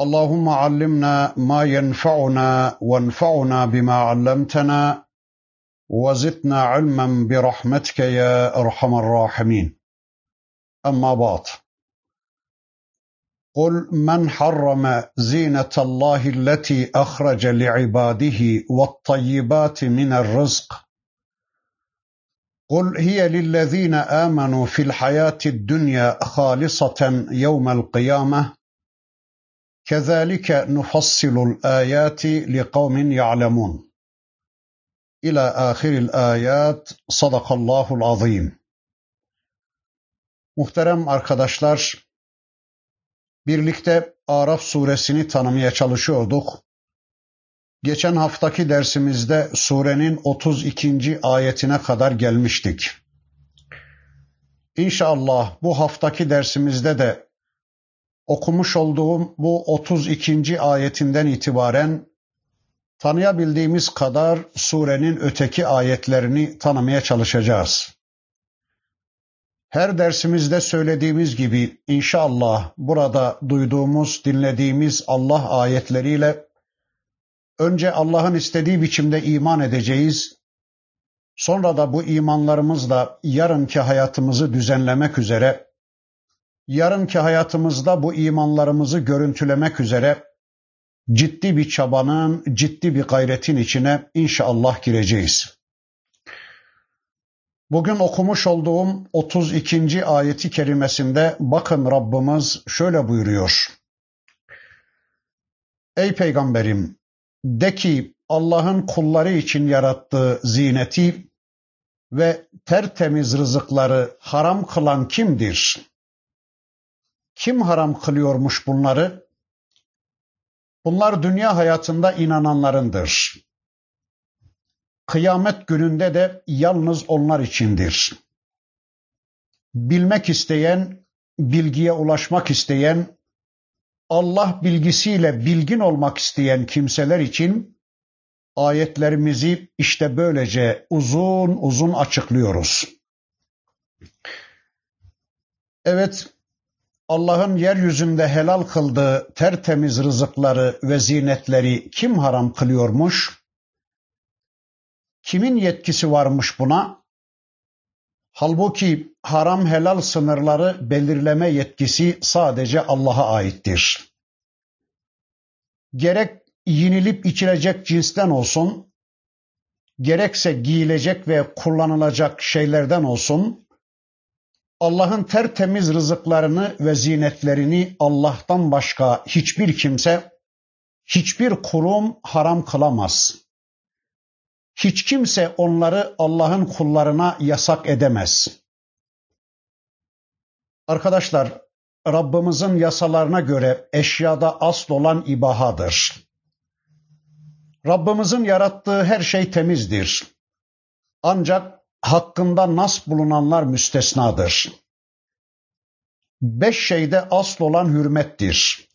اللهم علمنا ما ينفعنا وانفعنا بما علمتنا وزدنا علما برحمتك يا أرحم الراحمين. أما بعد قل من حرم زينة الله التي أخرج لعباده والطيبات من الرزق؟ قل هي للذين آمنوا في الحياة الدنيا خالصة يوم القيامة كذلك نفصل الآيات لقوم يعلمون إلى آخر الآيات صدق Allahul azim. Muhterem arkadaşlar, birlikte Araf suresini tanımaya çalışıyorduk. Geçen haftaki dersimizde surenin 32. ayetine kadar gelmiştik. İnşallah bu haftaki dersimizde de okumuş olduğum bu 32. ayetinden itibaren tanıyabildiğimiz kadar surenin öteki ayetlerini tanımaya çalışacağız. Her dersimizde söylediğimiz gibi inşallah burada duyduğumuz, dinlediğimiz Allah ayetleriyle önce Allah'ın istediği biçimde iman edeceğiz. Sonra da bu imanlarımızla yarınki hayatımızı düzenlemek üzere yarınki hayatımızda bu imanlarımızı görüntülemek üzere ciddi bir çabanın, ciddi bir gayretin içine inşallah gireceğiz. Bugün okumuş olduğum 32. ayeti kerimesinde bakın Rabbimiz şöyle buyuruyor. Ey peygamberim de ki Allah'ın kulları için yarattığı zineti ve tertemiz rızıkları haram kılan kimdir? Kim haram kılıyormuş bunları? Bunlar dünya hayatında inananlarındır. Kıyamet gününde de yalnız onlar içindir. Bilmek isteyen, bilgiye ulaşmak isteyen, Allah bilgisiyle bilgin olmak isteyen kimseler için ayetlerimizi işte böylece uzun uzun açıklıyoruz. Evet, Allah'ın yeryüzünde helal kıldığı tertemiz rızıkları ve zinetleri kim haram kılıyormuş? Kimin yetkisi varmış buna? Halbuki haram helal sınırları belirleme yetkisi sadece Allah'a aittir. Gerek yinilip içilecek cinsten olsun, gerekse giyilecek ve kullanılacak şeylerden olsun, Allah'ın tertemiz rızıklarını ve zinetlerini Allah'tan başka hiçbir kimse, hiçbir kurum haram kılamaz. Hiç kimse onları Allah'ın kullarına yasak edemez. Arkadaşlar, Rabbimizin yasalarına göre eşyada asıl olan ibahadır. Rabbimizin yarattığı her şey temizdir. Ancak hakkında nas bulunanlar müstesnadır. Beş şeyde asıl olan hürmettir.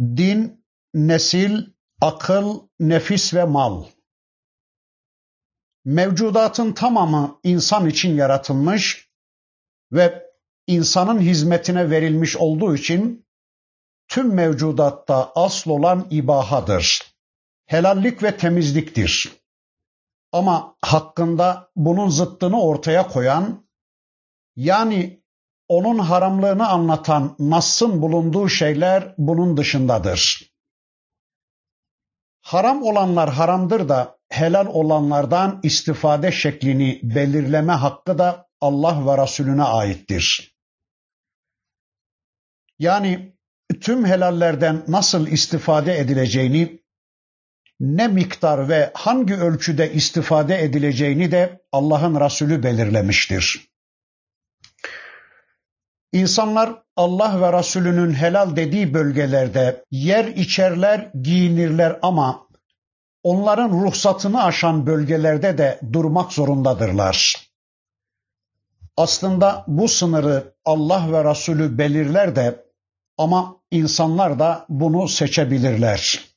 Din, nesil, akıl, nefis ve mal. Mevcudatın tamamı insan için yaratılmış ve insanın hizmetine verilmiş olduğu için tüm mevcudatta asıl olan ibahadır. Helallik ve temizliktir. Ama hakkında bunun zıttını ortaya koyan, yani onun haramlığını anlatan Nass'ın bulunduğu şeyler bunun dışındadır. Haram olanlar haramdır da helal olanlardan istifade şeklini belirleme hakkı da Allah ve Resulüne aittir. Yani tüm helallerden nasıl istifade edileceğini ne miktar ve hangi ölçüde istifade edileceğini de Allah'ın Resulü belirlemiştir. İnsanlar Allah ve Resulünün helal dediği bölgelerde yer içerler, giyinirler ama onların ruhsatını aşan bölgelerde de durmak zorundadırlar. Aslında bu sınırı Allah ve Resulü belirler de ama insanlar da bunu seçebilirler.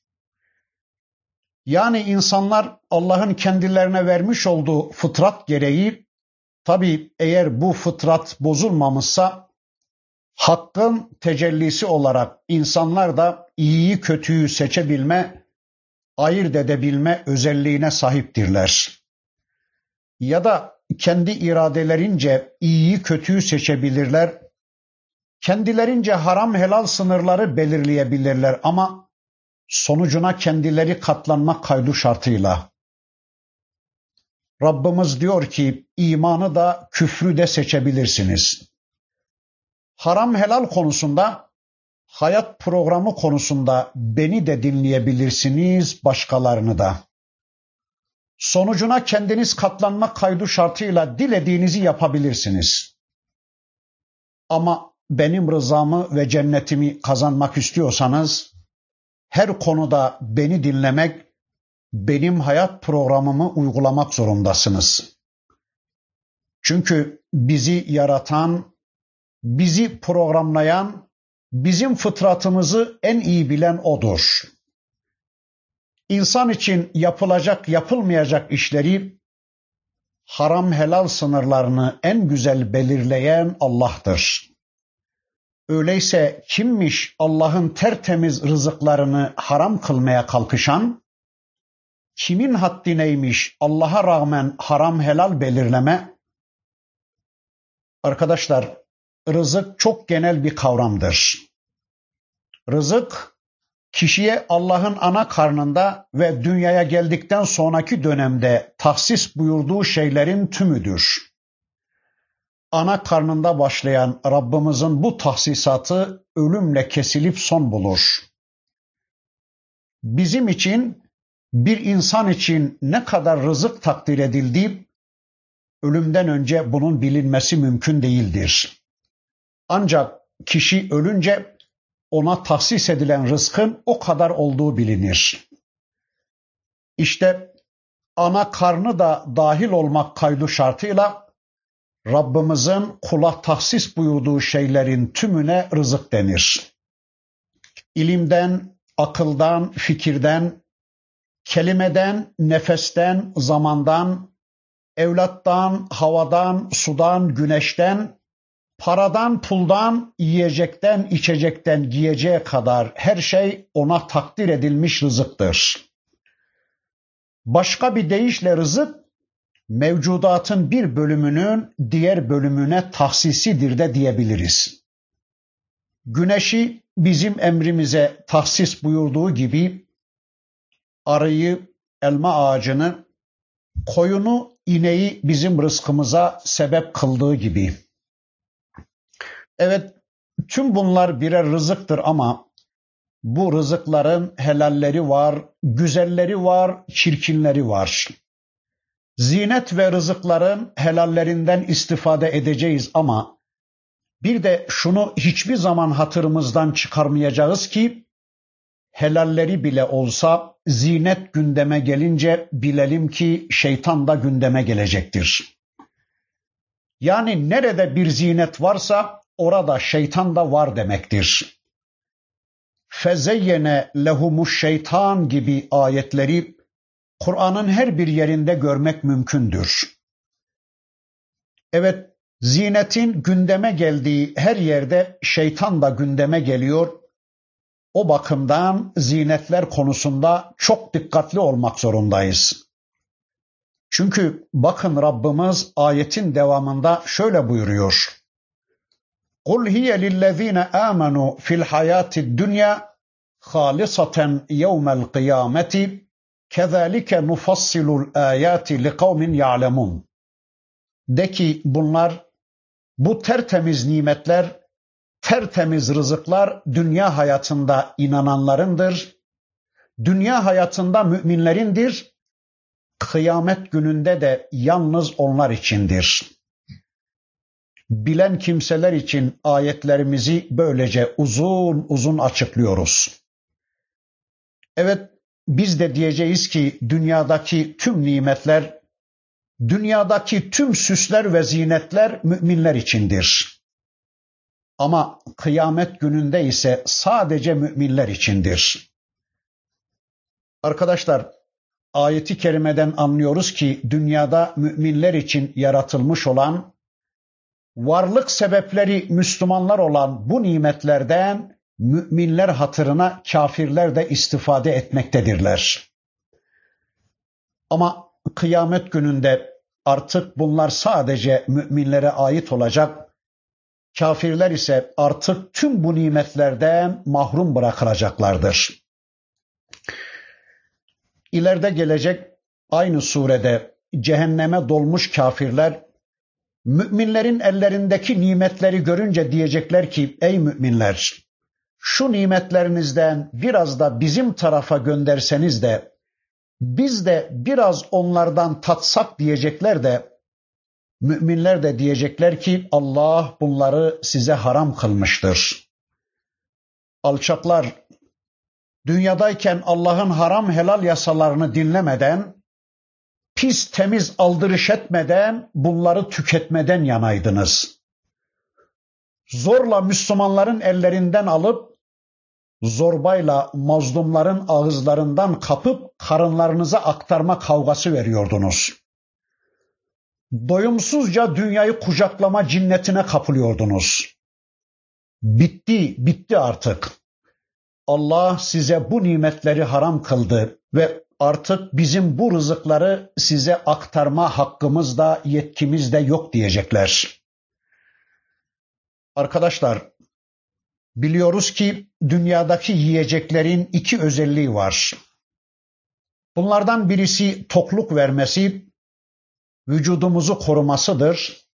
Yani insanlar Allah'ın kendilerine vermiş olduğu fıtrat gereği tabi eğer bu fıtrat bozulmamışsa hakkın tecellisi olarak insanlar da iyiyi kötüyü seçebilme, ayırt edebilme özelliğine sahiptirler. Ya da kendi iradelerince iyiyi kötüyü seçebilirler, kendilerince haram helal sınırları belirleyebilirler ama sonucuna kendileri katlanmak kaydu şartıyla. Rabbimiz diyor ki imanı da küfrü de seçebilirsiniz. Haram helal konusunda, hayat programı konusunda beni de dinleyebilirsiniz, başkalarını da. Sonucuna kendiniz katlanmak kaydu şartıyla dilediğinizi yapabilirsiniz. Ama benim rızamı ve cennetimi kazanmak istiyorsanız her konuda beni dinlemek, benim hayat programımı uygulamak zorundasınız. Çünkü bizi yaratan, bizi programlayan, bizim fıtratımızı en iyi bilen odur. İnsan için yapılacak, yapılmayacak işleri haram helal sınırlarını en güzel belirleyen Allah'tır. Öyleyse kimmiş Allah'ın tertemiz rızıklarını haram kılmaya kalkışan? Kimin haddi neymiş Allah'a rağmen haram helal belirleme? Arkadaşlar, rızık çok genel bir kavramdır. Rızık, kişiye Allah'ın ana karnında ve dünyaya geldikten sonraki dönemde tahsis buyurduğu şeylerin tümüdür ana karnında başlayan Rabbimizin bu tahsisatı ölümle kesilip son bulur. Bizim için bir insan için ne kadar rızık takdir edildiği ölümden önce bunun bilinmesi mümkün değildir. Ancak kişi ölünce ona tahsis edilen rızkın o kadar olduğu bilinir. İşte ana karnı da dahil olmak kaydı şartıyla Rabbimizin kula tahsis buyurduğu şeylerin tümüne rızık denir. İlimden, akıldan, fikirden, kelimeden, nefesten, zamandan, evlattan, havadan, sudan, güneşten, paradan, puldan, yiyecekten, içecekten, giyeceğe kadar her şey ona takdir edilmiş rızıktır. Başka bir deyişle rızık mevcudatın bir bölümünün diğer bölümüne tahsisidir de diyebiliriz. Güneşi bizim emrimize tahsis buyurduğu gibi arıyı, elma ağacını, koyunu, ineği bizim rızkımıza sebep kıldığı gibi. Evet, tüm bunlar birer rızıktır ama bu rızıkların helalleri var, güzelleri var, çirkinleri var. Zinet ve rızıkların helallerinden istifade edeceğiz ama bir de şunu hiçbir zaman hatırımızdan çıkarmayacağız ki helalleri bile olsa zinet gündeme gelince bilelim ki şeytan da gündeme gelecektir. Yani nerede bir zinet varsa orada şeytan da var demektir. Fezeyyene lehumuş şeytan gibi ayetleri Kur'an'ın her bir yerinde görmek mümkündür. Evet, zinetin gündeme geldiği her yerde şeytan da gündeme geliyor. O bakımdan zinetler konusunda çok dikkatli olmak zorundayız. Çünkü bakın Rabbimiz ayetin devamında şöyle buyuruyor. قُلْ هِيَ لِلَّذ۪ينَ آمَنُوا فِي الْحَيَاةِ الدُّنْيَا خَالِصَةً يَوْمَ الْقِيَامَةِ Kezalike nufassilul ayati li kavmin ya'lemun. De ki bunlar bu tertemiz nimetler, tertemiz rızıklar dünya hayatında inananlarındır. Dünya hayatında müminlerindir. Kıyamet gününde de yalnız onlar içindir. bilen kimseler için ayetlerimizi böylece uzun uzun açıklıyoruz. Evet biz de diyeceğiz ki dünyadaki tüm nimetler, dünyadaki tüm süsler ve zinetler müminler içindir. Ama kıyamet gününde ise sadece müminler içindir. Arkadaşlar ayeti kerimeden anlıyoruz ki dünyada müminler için yaratılmış olan varlık sebepleri Müslümanlar olan bu nimetlerden müminler hatırına kafirler de istifade etmektedirler. Ama kıyamet gününde artık bunlar sadece müminlere ait olacak. Kafirler ise artık tüm bu nimetlerden mahrum bırakılacaklardır. İleride gelecek aynı surede cehenneme dolmuş kafirler müminlerin ellerindeki nimetleri görünce diyecekler ki ey müminler şu nimetlerinizden biraz da bizim tarafa gönderseniz de biz de biraz onlardan tatsak diyecekler de müminler de diyecekler ki Allah bunları size haram kılmıştır. Alçaklar dünyadayken Allah'ın haram helal yasalarını dinlemeden, pis temiz aldırış etmeden bunları tüketmeden yanaydınız. Zorla Müslümanların ellerinden alıp zorbayla mazlumların ağızlarından kapıp karınlarınıza aktarma kavgası veriyordunuz. Doyumsuzca dünyayı kucaklama cinnetine kapılıyordunuz. Bitti, bitti artık. Allah size bu nimetleri haram kıldı ve artık bizim bu rızıkları size aktarma hakkımız da yetkimiz de yok diyecekler. Arkadaşlar biliyoruz ki dünyadaki yiyeceklerin iki özelliği var. Bunlardan birisi tokluk vermesi, vücudumuzu korumasıdır.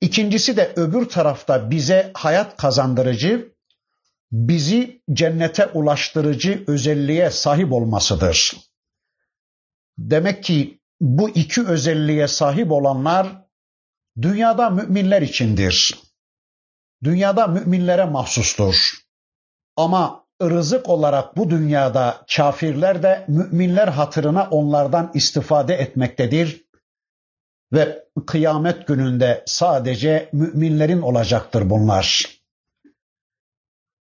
İkincisi de öbür tarafta bize hayat kazandırıcı, bizi cennete ulaştırıcı özelliğe sahip olmasıdır. Demek ki bu iki özelliğe sahip olanlar dünyada müminler içindir. Dünyada müminlere mahsustur. Ama rızık olarak bu dünyada kafirler de müminler hatırına onlardan istifade etmektedir ve kıyamet gününde sadece müminlerin olacaktır bunlar.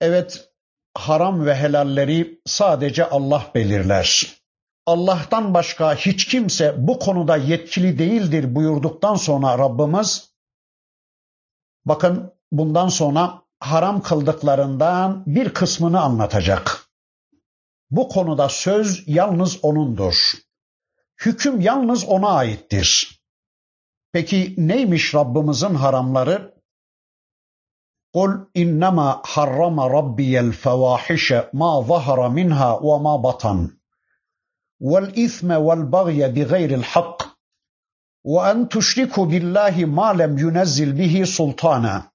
Evet, haram ve helalleri sadece Allah belirler. Allah'tan başka hiç kimse bu konuda yetkili değildir buyurduktan sonra Rabbimiz bakın bundan sonra haram kıldıklarından bir kısmını anlatacak. Bu konuda söz yalnız O'nundur. Hüküm yalnız O'na aittir. Peki neymiş Rabbimizin haramları? قل إنما حرم ربي الفواحش ما ظهر منها وما بطن والإثم والبغي بغير الحق وأن تشركوا بالله ما لم ينزل به سلطانا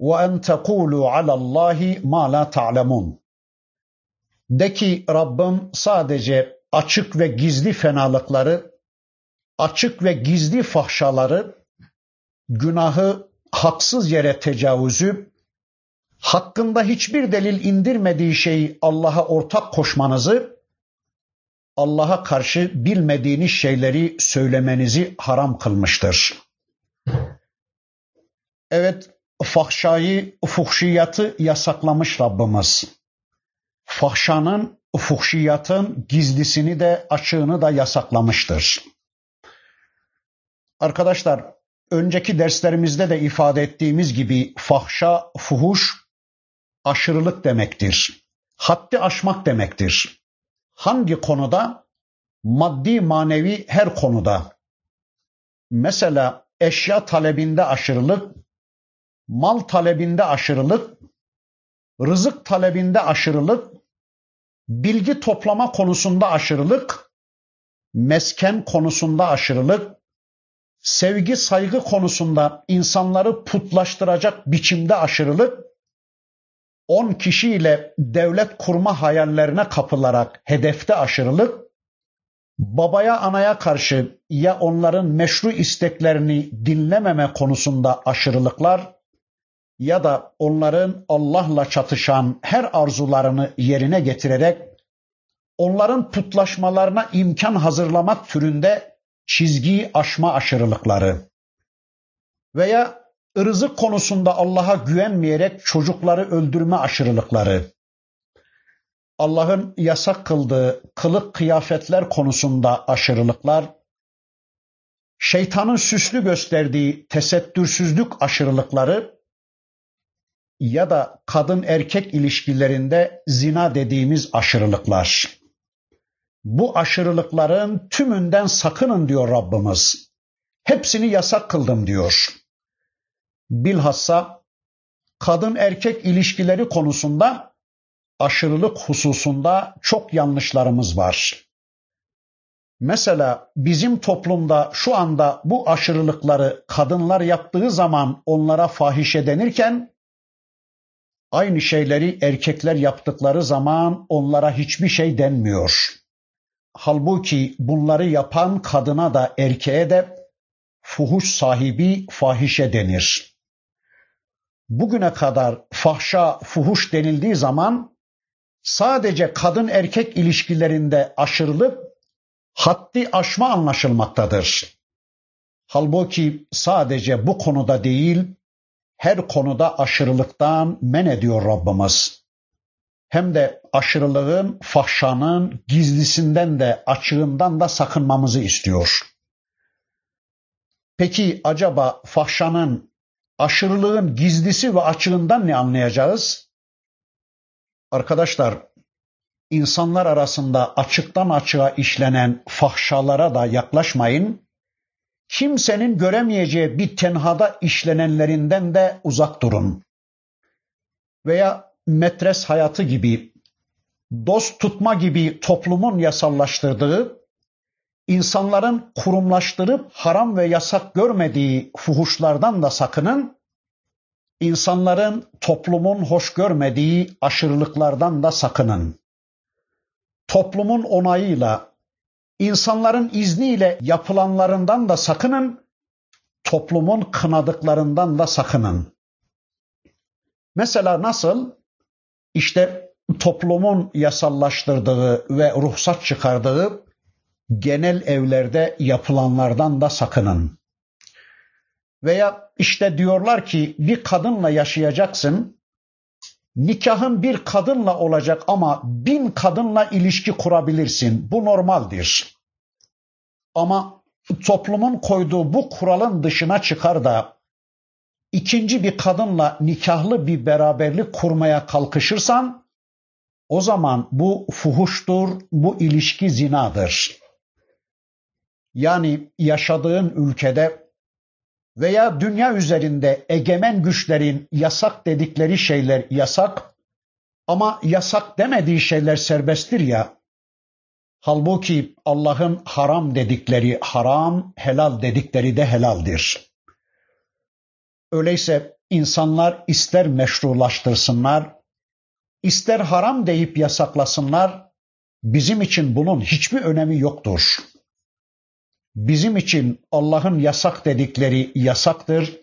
وأن تقولوا على الله ما لا تعلمون De ki Rabbim sadece açık ve gizli fenalıkları, açık ve gizli fahşaları, günahı haksız yere tecavüzü, hakkında hiçbir delil indirmediği şeyi Allah'a ortak koşmanızı, Allah'a karşı bilmediğiniz şeyleri söylemenizi haram kılmıştır. Evet, fahşayı, fuhşiyatı yasaklamış Rabbimiz. Fahşanın, fuhşiyatın gizlisini de açığını da yasaklamıştır. Arkadaşlar, önceki derslerimizde de ifade ettiğimiz gibi fahşa, fuhuş aşırılık demektir. Haddi aşmak demektir. Hangi konuda? Maddi manevi her konuda. Mesela eşya talebinde aşırılık, mal talebinde aşırılık, rızık talebinde aşırılık, bilgi toplama konusunda aşırılık, mesken konusunda aşırılık, sevgi saygı konusunda insanları putlaştıracak biçimde aşırılık, on kişiyle devlet kurma hayallerine kapılarak hedefte aşırılık, babaya anaya karşı ya onların meşru isteklerini dinlememe konusunda aşırılıklar ya da onların Allah'la çatışan her arzularını yerine getirerek onların putlaşmalarına imkan hazırlamak türünde çizgiyi aşma aşırılıkları veya ırzık konusunda Allah'a güvenmeyerek çocukları öldürme aşırılıkları, Allah'ın yasak kıldığı kılık kıyafetler konusunda aşırılıklar, şeytanın süslü gösterdiği tesettürsüzlük aşırılıkları ya da kadın erkek ilişkilerinde zina dediğimiz aşırılıklar. Bu aşırılıkların tümünden sakının diyor Rabbimiz. Hepsini yasak kıldım diyor. Bilhassa kadın erkek ilişkileri konusunda aşırılık hususunda çok yanlışlarımız var. Mesela bizim toplumda şu anda bu aşırılıkları kadınlar yaptığı zaman onlara fahişe denirken aynı şeyleri erkekler yaptıkları zaman onlara hiçbir şey denmiyor. Halbuki bunları yapan kadına da erkeğe de fuhuş sahibi fahişe denir. Bugüne kadar fahşa, fuhuş denildiği zaman sadece kadın erkek ilişkilerinde aşırılık haddi aşma anlaşılmaktadır. Halbuki sadece bu konuda değil, her konuda aşırılıktan men ediyor Rabbimiz. Hem de aşırılığın, fahşanın gizlisinden de açığından da sakınmamızı istiyor. Peki acaba fahşanın, aşırılığın gizlisi ve açığından ne anlayacağız? Arkadaşlar, insanlar arasında açıktan açığa işlenen fahşalara da yaklaşmayın. Kimsenin göremeyeceği bir tenhada işlenenlerinden de uzak durun. Veya metres hayatı gibi, dost tutma gibi toplumun yasallaştırdığı, insanların kurumlaştırıp haram ve yasak görmediği fuhuşlardan da sakının, insanların toplumun hoş görmediği aşırılıklardan da sakının. Toplumun onayıyla, insanların izniyle yapılanlarından da sakının, toplumun kınadıklarından da sakının. Mesela nasıl? İşte toplumun yasallaştırdığı ve ruhsat çıkardığı genel evlerde yapılanlardan da sakının. Veya işte diyorlar ki bir kadınla yaşayacaksın, nikahın bir kadınla olacak ama bin kadınla ilişki kurabilirsin. Bu normaldir. Ama toplumun koyduğu bu kuralın dışına çıkar da ikinci bir kadınla nikahlı bir beraberlik kurmaya kalkışırsan o zaman bu fuhuştur, bu ilişki zinadır. Yani yaşadığın ülkede veya dünya üzerinde egemen güçlerin yasak dedikleri şeyler yasak ama yasak demediği şeyler serbesttir ya. Halbuki Allah'ın haram dedikleri haram, helal dedikleri de helaldir. Öyleyse insanlar ister meşrulaştırsınlar, ister haram deyip yasaklasınlar, bizim için bunun hiçbir önemi yoktur. Bizim için Allah'ın yasak dedikleri yasaktır,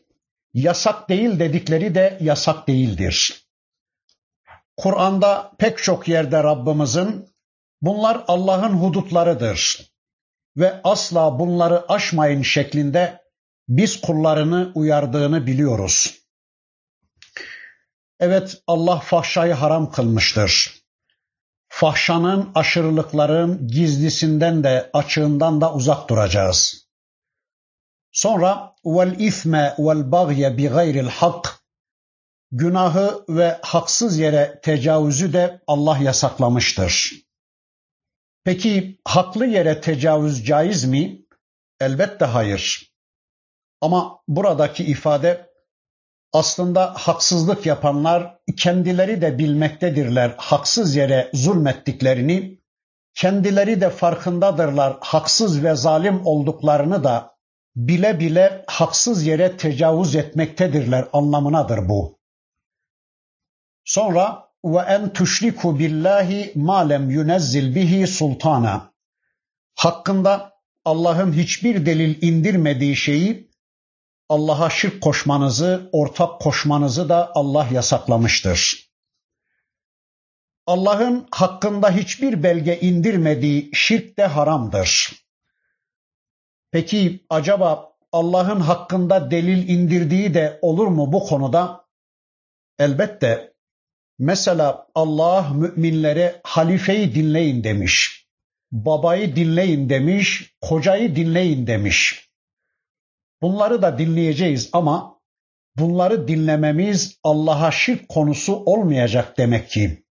yasak değil dedikleri de yasak değildir. Kur'an'da pek çok yerde Rabbimizin bunlar Allah'ın hudutlarıdır ve asla bunları aşmayın şeklinde biz kullarını uyardığını biliyoruz. Evet Allah fahşayı haram kılmıştır. Fahşanın, aşırılıkların gizlisinden de açığından da uzak duracağız. Sonra vel isme vel bagye bi gayril hak günahı ve haksız yere tecavüzü de Allah yasaklamıştır. Peki haklı yere tecavüz caiz mi? Elbette hayır. Ama buradaki ifade aslında haksızlık yapanlar kendileri de bilmektedirler haksız yere zulmettiklerini, kendileri de farkındadırlar haksız ve zalim olduklarını da bile bile haksız yere tecavüz etmektedirler anlamınadır bu. Sonra ve en tuşriku billahi ma lem yunezzil bihi sultana. hakkında Allah'ın hiçbir delil indirmediği şeyi Allah'a şirk koşmanızı, ortak koşmanızı da Allah yasaklamıştır. Allah'ın hakkında hiçbir belge indirmediği şirk de haramdır. Peki acaba Allah'ın hakkında delil indirdiği de olur mu bu konuda? Elbette. Mesela Allah müminlere halifeyi dinleyin demiş. Babayı dinleyin demiş, kocayı dinleyin demiş. Bunları da dinleyeceğiz ama bunları dinlememiz Allah'a şirk konusu olmayacak demek ki.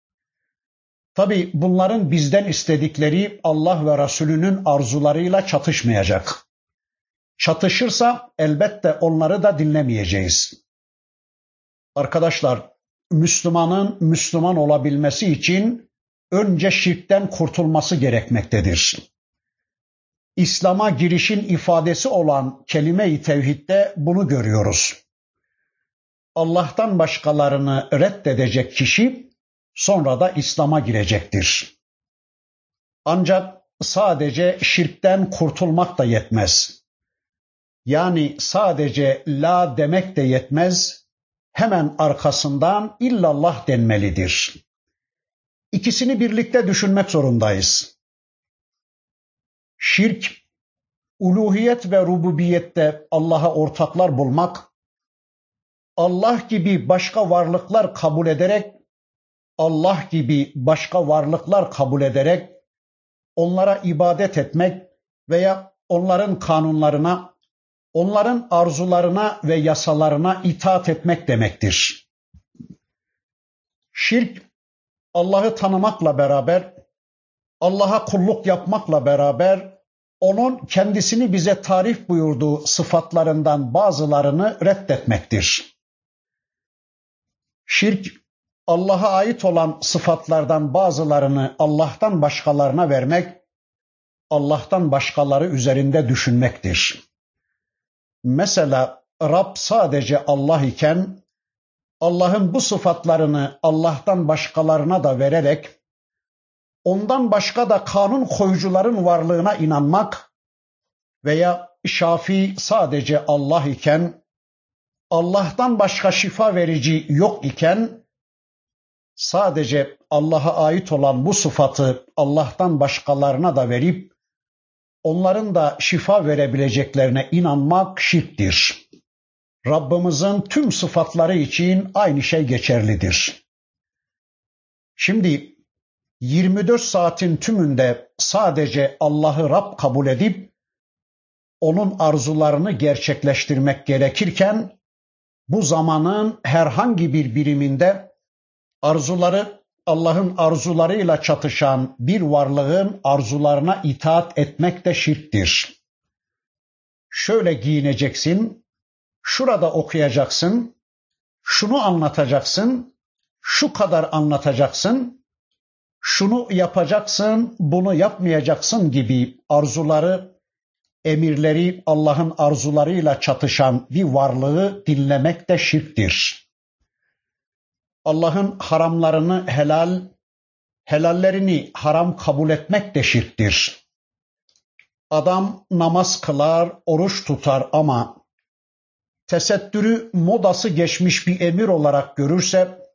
Tabi bunların bizden istedikleri Allah ve Resulünün arzularıyla çatışmayacak. Çatışırsa elbette onları da dinlemeyeceğiz. Arkadaşlar, Müslümanın Müslüman olabilmesi için önce şirkten kurtulması gerekmektedir. İslam'a girişin ifadesi olan kelime-i tevhidde bunu görüyoruz. Allah'tan başkalarını reddedecek kişi sonra da İslam'a girecektir. Ancak sadece şirkten kurtulmak da yetmez. Yani sadece la demek de yetmez, hemen arkasından illallah denmelidir. İkisini birlikte düşünmek zorundayız. Şirk, uluhiyet ve rububiyette Allah'a ortaklar bulmak, Allah gibi başka varlıklar kabul ederek, Allah gibi başka varlıklar kabul ederek, onlara ibadet etmek veya onların kanunlarına, onların arzularına ve yasalarına itaat etmek demektir. Şirk Allah'ı tanımakla beraber, Allah'a kulluk yapmakla beraber onun kendisini bize tarif buyurduğu sıfatlarından bazılarını reddetmektir. Şirk Allah'a ait olan sıfatlardan bazılarını Allah'tan başkalarına vermek, Allah'tan başkaları üzerinde düşünmektir. Mesela Rab sadece Allah iken Allah'ın bu sıfatlarını Allah'tan başkalarına da vererek ondan başka da kanun koyucuların varlığına inanmak veya şafi sadece Allah iken Allah'tan başka şifa verici yok iken sadece Allah'a ait olan bu sıfatı Allah'tan başkalarına da verip onların da şifa verebileceklerine inanmak şirktir. Rabbimizin tüm sıfatları için aynı şey geçerlidir. Şimdi 24 saatin tümünde sadece Allah'ı Rab kabul edip onun arzularını gerçekleştirmek gerekirken bu zamanın herhangi bir biriminde arzuları Allah'ın arzularıyla çatışan bir varlığın arzularına itaat etmek de şirktir. Şöyle giyineceksin, şurada okuyacaksın, şunu anlatacaksın, şu kadar anlatacaksın, şunu yapacaksın, bunu yapmayacaksın gibi arzuları, emirleri Allah'ın arzularıyla çatışan bir varlığı dinlemek de şirktir. Allah'ın haramlarını helal, helallerini haram kabul etmek de şirktir. Adam namaz kılar, oruç tutar ama tesettürü modası geçmiş bir emir olarak görürse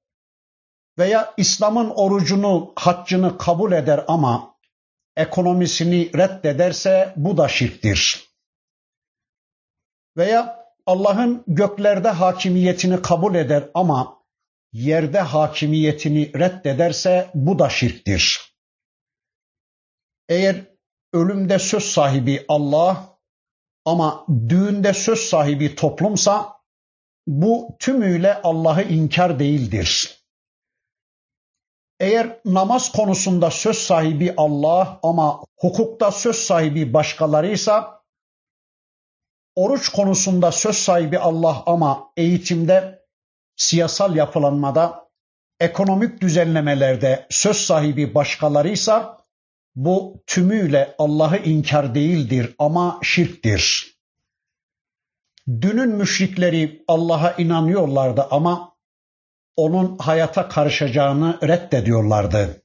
veya İslam'ın orucunu, haccını kabul eder ama ekonomisini reddederse bu da şirktir. Veya Allah'ın göklerde hakimiyetini kabul eder ama yerde hakimiyetini reddederse bu da şirktir. Eğer ölümde söz sahibi Allah ama düğünde söz sahibi toplumsa bu tümüyle Allah'ı inkar değildir. Eğer namaz konusunda söz sahibi Allah ama hukukta söz sahibi başkalarıysa, oruç konusunda söz sahibi Allah ama eğitimde, siyasal yapılanmada, ekonomik düzenlemelerde söz sahibi başkalarıysa, bu tümüyle Allah'ı inkar değildir ama şirktir. Dünün müşrikleri Allah'a inanıyorlardı ama onun hayata karışacağını reddediyorlardı.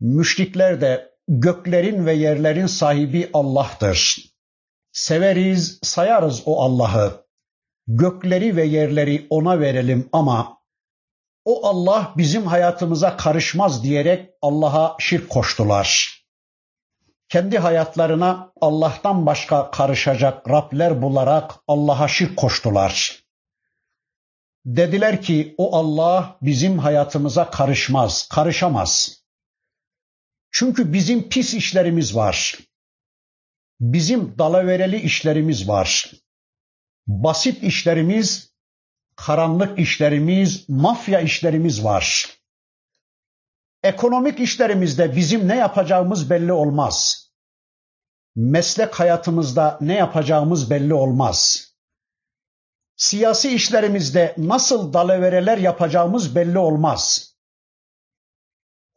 Müşrikler de göklerin ve yerlerin sahibi Allah'tır. Severiz, sayarız o Allah'ı. Gökleri ve yerleri ona verelim ama o Allah bizim hayatımıza karışmaz diyerek Allah'a şirk koştular. Kendi hayatlarına Allah'tan başka karışacak Rabler bularak Allah'a şirk koştular. Dediler ki o Allah bizim hayatımıza karışmaz, karışamaz. Çünkü bizim pis işlerimiz var. Bizim dalavereli işlerimiz var. Basit işlerimiz, karanlık işlerimiz, mafya işlerimiz var. Ekonomik işlerimizde bizim ne yapacağımız belli olmaz. Meslek hayatımızda ne yapacağımız belli olmaz. Siyasi işlerimizde nasıl dalavereler yapacağımız belli olmaz.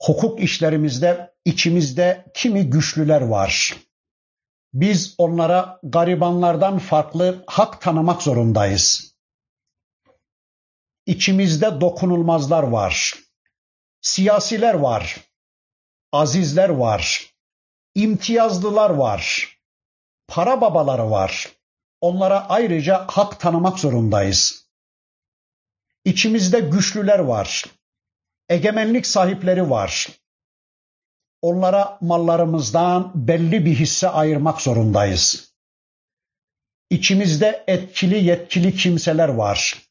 Hukuk işlerimizde içimizde kimi güçlüler var. Biz onlara garibanlardan farklı hak tanımak zorundayız. İçimizde dokunulmazlar var. Siyasiler var. Azizler var. imtiyazlılar var. Para babaları var. Onlara ayrıca hak tanımak zorundayız. İçimizde güçlüler var. Egemenlik sahipleri var. Onlara mallarımızdan belli bir hisse ayırmak zorundayız. İçimizde etkili yetkili kimseler var.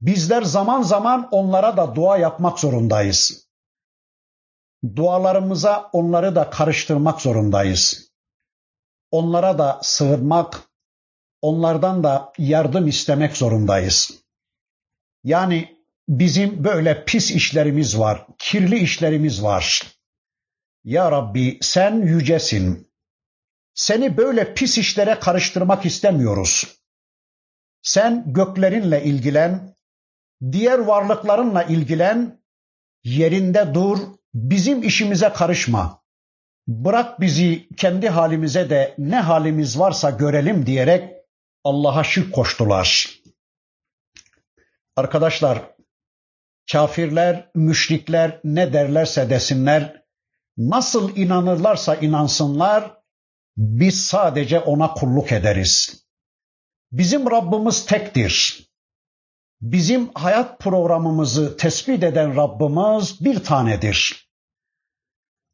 Bizler zaman zaman onlara da dua yapmak zorundayız. Dualarımıza onları da karıştırmak zorundayız. Onlara da sığınmak, onlardan da yardım istemek zorundayız. Yani bizim böyle pis işlerimiz var, kirli işlerimiz var. Ya Rabbi sen yücesin. Seni böyle pis işlere karıştırmak istemiyoruz. Sen göklerinle ilgilen, diğer varlıklarınla ilgilen, yerinde dur, bizim işimize karışma. Bırak bizi kendi halimize de ne halimiz varsa görelim diyerek Allah'a şirk koştular. Arkadaşlar, kafirler, müşrikler ne derlerse desinler, nasıl inanırlarsa inansınlar, biz sadece ona kulluk ederiz. Bizim Rabbimiz tektir. Bizim hayat programımızı tespit eden Rabbimiz bir tanedir.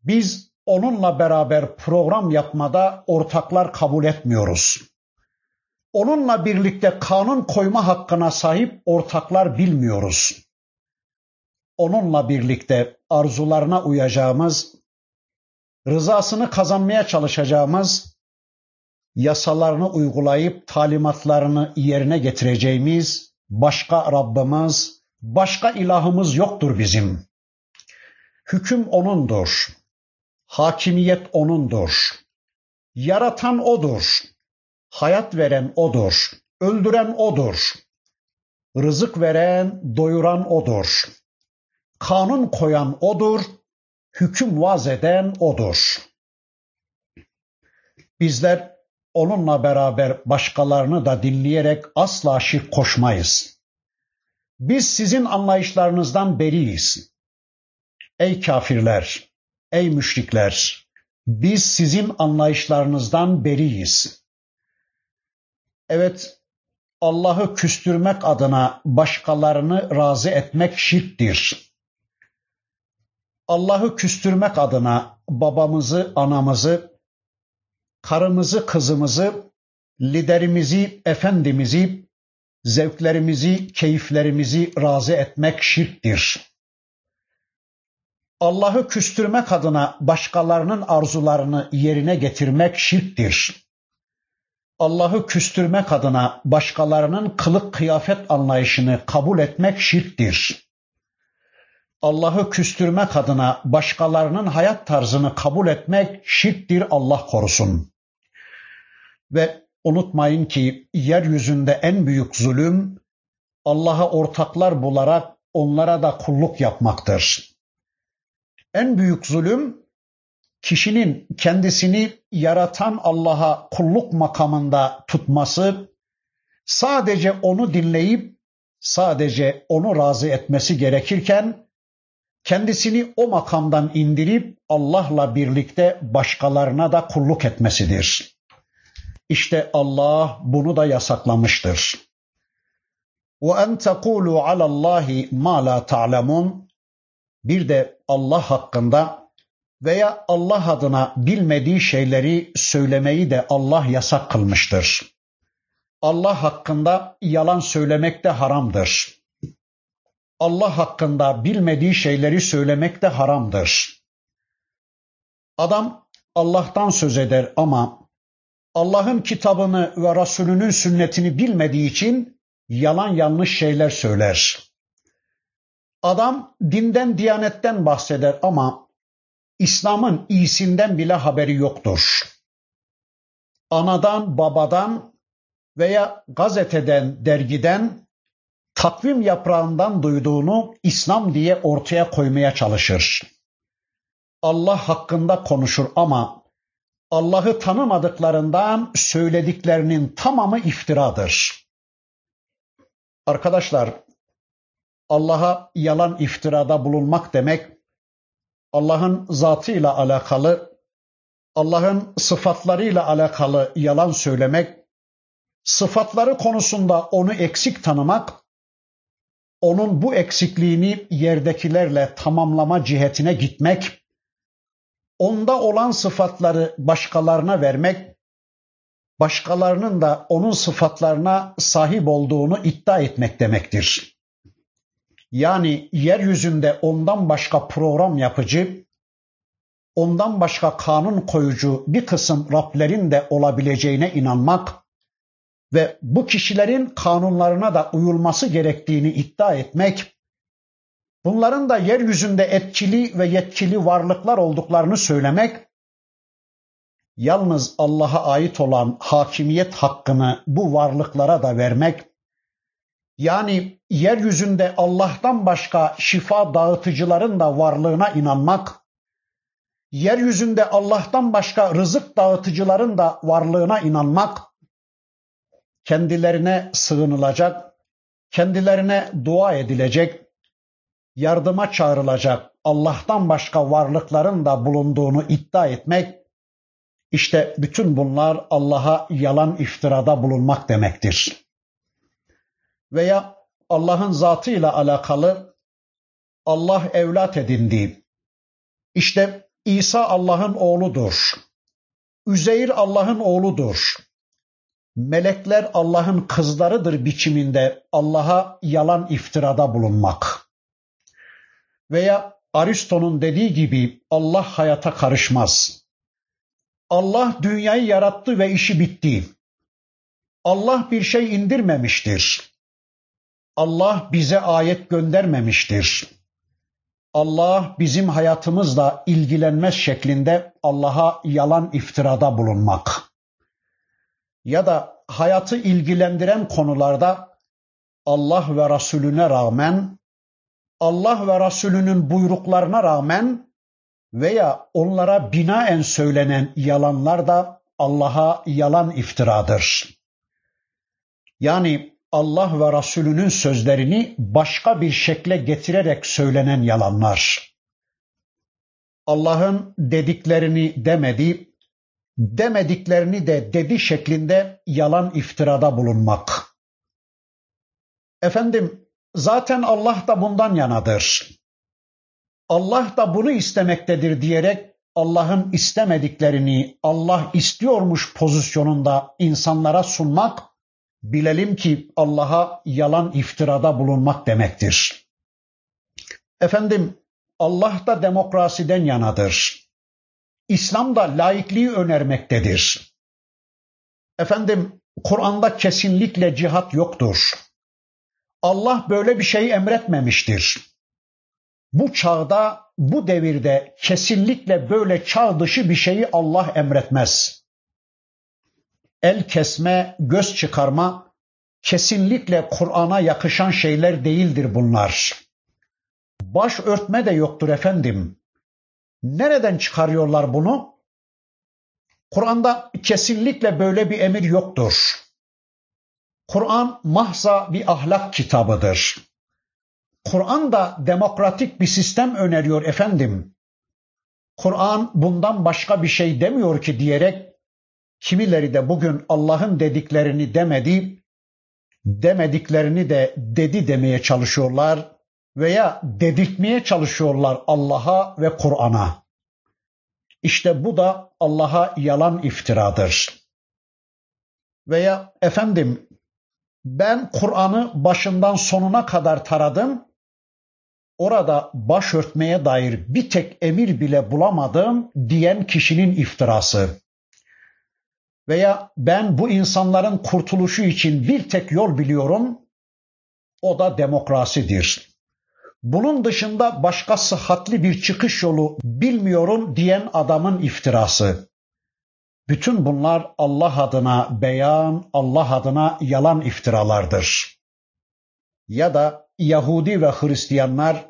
Biz onunla beraber program yapmada ortaklar kabul etmiyoruz. Onunla birlikte kanun koyma hakkına sahip ortaklar bilmiyoruz. Onunla birlikte arzularına uyacağımız, rızasını kazanmaya çalışacağımız, yasalarını uygulayıp talimatlarını yerine getireceğimiz başka Rabbimiz, başka ilahımız yoktur bizim. Hüküm O'nundur. Hakimiyet O'nundur. Yaratan O'dur. Hayat veren O'dur. Öldüren O'dur. Rızık veren, doyuran O'dur. Kanun koyan O'dur. Hüküm vaz eden O'dur. Bizler onunla beraber başkalarını da dinleyerek asla şirk koşmayız. Biz sizin anlayışlarınızdan beriyiz. Ey kafirler, ey müşrikler, biz sizin anlayışlarınızdan beriyiz. Evet, Allah'ı küstürmek adına başkalarını razı etmek şirktir. Allah'ı küstürmek adına babamızı, anamızı, karımızı, kızımızı, liderimizi, efendimizi, zevklerimizi, keyiflerimizi razı etmek şirktir. Allah'ı küstürmek adına başkalarının arzularını yerine getirmek şirktir. Allah'ı küstürmek adına başkalarının kılık kıyafet anlayışını kabul etmek şirktir. Allah'ı küstürmek adına başkalarının hayat tarzını kabul etmek şirktir Allah korusun. Ve unutmayın ki yeryüzünde en büyük zulüm Allah'a ortaklar bularak onlara da kulluk yapmaktır. En büyük zulüm kişinin kendisini yaratan Allah'a kulluk makamında tutması, sadece onu dinleyip sadece onu razı etmesi gerekirken kendisini o makamdan indirip Allah'la birlikte başkalarına da kulluk etmesidir. İşte Allah bunu da yasaklamıştır. وَاَنْ تَقُولُوا عَلَى اللّٰهِ مَا لَا تَعْلَمُونَ Bir de Allah hakkında veya Allah adına bilmediği şeyleri söylemeyi de Allah yasak kılmıştır. Allah hakkında yalan söylemek de haramdır. Allah hakkında bilmediği şeyleri söylemek de haramdır. Adam Allah'tan söz eder ama Allah'ın kitabını ve Resulünün sünnetini bilmediği için yalan yanlış şeyler söyler. Adam dinden, diyanetten bahseder ama İslam'ın iyisinden bile haberi yoktur. Anadan, babadan veya gazeteden, dergiden, takvim yaprağından duyduğunu İslam diye ortaya koymaya çalışır. Allah hakkında konuşur ama Allah'ı tanımadıklarından söylediklerinin tamamı iftiradır. Arkadaşlar, Allah'a yalan iftirada bulunmak demek, Allah'ın zatıyla alakalı, Allah'ın sıfatlarıyla alakalı yalan söylemek, sıfatları konusunda onu eksik tanımak, onun bu eksikliğini yerdekilerle tamamlama cihetine gitmek, onda olan sıfatları başkalarına vermek, başkalarının da onun sıfatlarına sahip olduğunu iddia etmek demektir. Yani yeryüzünde ondan başka program yapıcı, ondan başka kanun koyucu bir kısım Rablerin de olabileceğine inanmak ve bu kişilerin kanunlarına da uyulması gerektiğini iddia etmek bunların da yeryüzünde etkili ve yetkili varlıklar olduklarını söylemek, yalnız Allah'a ait olan hakimiyet hakkını bu varlıklara da vermek, yani yeryüzünde Allah'tan başka şifa dağıtıcıların da varlığına inanmak, yeryüzünde Allah'tan başka rızık dağıtıcıların da varlığına inanmak, kendilerine sığınılacak, kendilerine dua edilecek, yardıma çağrılacak Allah'tan başka varlıkların da bulunduğunu iddia etmek, işte bütün bunlar Allah'a yalan iftirada bulunmak demektir. Veya Allah'ın zatıyla alakalı Allah evlat edindi. İşte İsa Allah'ın oğludur. Üzeyir Allah'ın oğludur. Melekler Allah'ın kızlarıdır biçiminde Allah'a yalan iftirada bulunmak veya Aristo'nun dediği gibi Allah hayata karışmaz. Allah dünyayı yarattı ve işi bitti. Allah bir şey indirmemiştir. Allah bize ayet göndermemiştir. Allah bizim hayatımızla ilgilenmez şeklinde Allah'a yalan iftirada bulunmak. Ya da hayatı ilgilendiren konularda Allah ve Resulüne rağmen Allah ve Resulünün buyruklarına rağmen veya onlara binaen söylenen yalanlar da Allah'a yalan iftiradır. Yani Allah ve Resulünün sözlerini başka bir şekle getirerek söylenen yalanlar. Allah'ın dediklerini demedi, demediklerini de dedi şeklinde yalan iftirada bulunmak. Efendim Zaten Allah da bundan yanadır. Allah da bunu istemektedir diyerek Allah'ın istemediklerini Allah istiyormuş pozisyonunda insanlara sunmak bilelim ki Allah'a yalan iftirada bulunmak demektir. Efendim Allah da demokrasiden yanadır. İslam da laikliği önermektedir. Efendim Kur'an'da kesinlikle cihat yoktur. Allah böyle bir şey emretmemiştir. Bu çağda, bu devirde kesinlikle böyle çağ dışı bir şeyi Allah emretmez. El kesme, göz çıkarma kesinlikle Kur'an'a yakışan şeyler değildir bunlar. Baş örtme de yoktur efendim. Nereden çıkarıyorlar bunu? Kur'an'da kesinlikle böyle bir emir yoktur. Kur'an mahza bir ahlak kitabıdır. Kur'an da demokratik bir sistem öneriyor efendim. Kur'an bundan başka bir şey demiyor ki diyerek kimileri de bugün Allah'ın dediklerini demedi, demediklerini de dedi demeye çalışıyorlar veya dedirtmeye çalışıyorlar Allah'a ve Kur'an'a. İşte bu da Allah'a yalan iftiradır. Veya efendim ben Kur'an'ı başından sonuna kadar taradım. Orada başörtmeye dair bir tek emir bile bulamadım diyen kişinin iftirası. Veya ben bu insanların kurtuluşu için bir tek yol biliyorum. O da demokrasidir. Bunun dışında başka sıhhatli bir çıkış yolu bilmiyorum diyen adamın iftirası. Bütün bunlar Allah adına beyan, Allah adına yalan iftiralardır. Ya da Yahudi ve Hristiyanlar,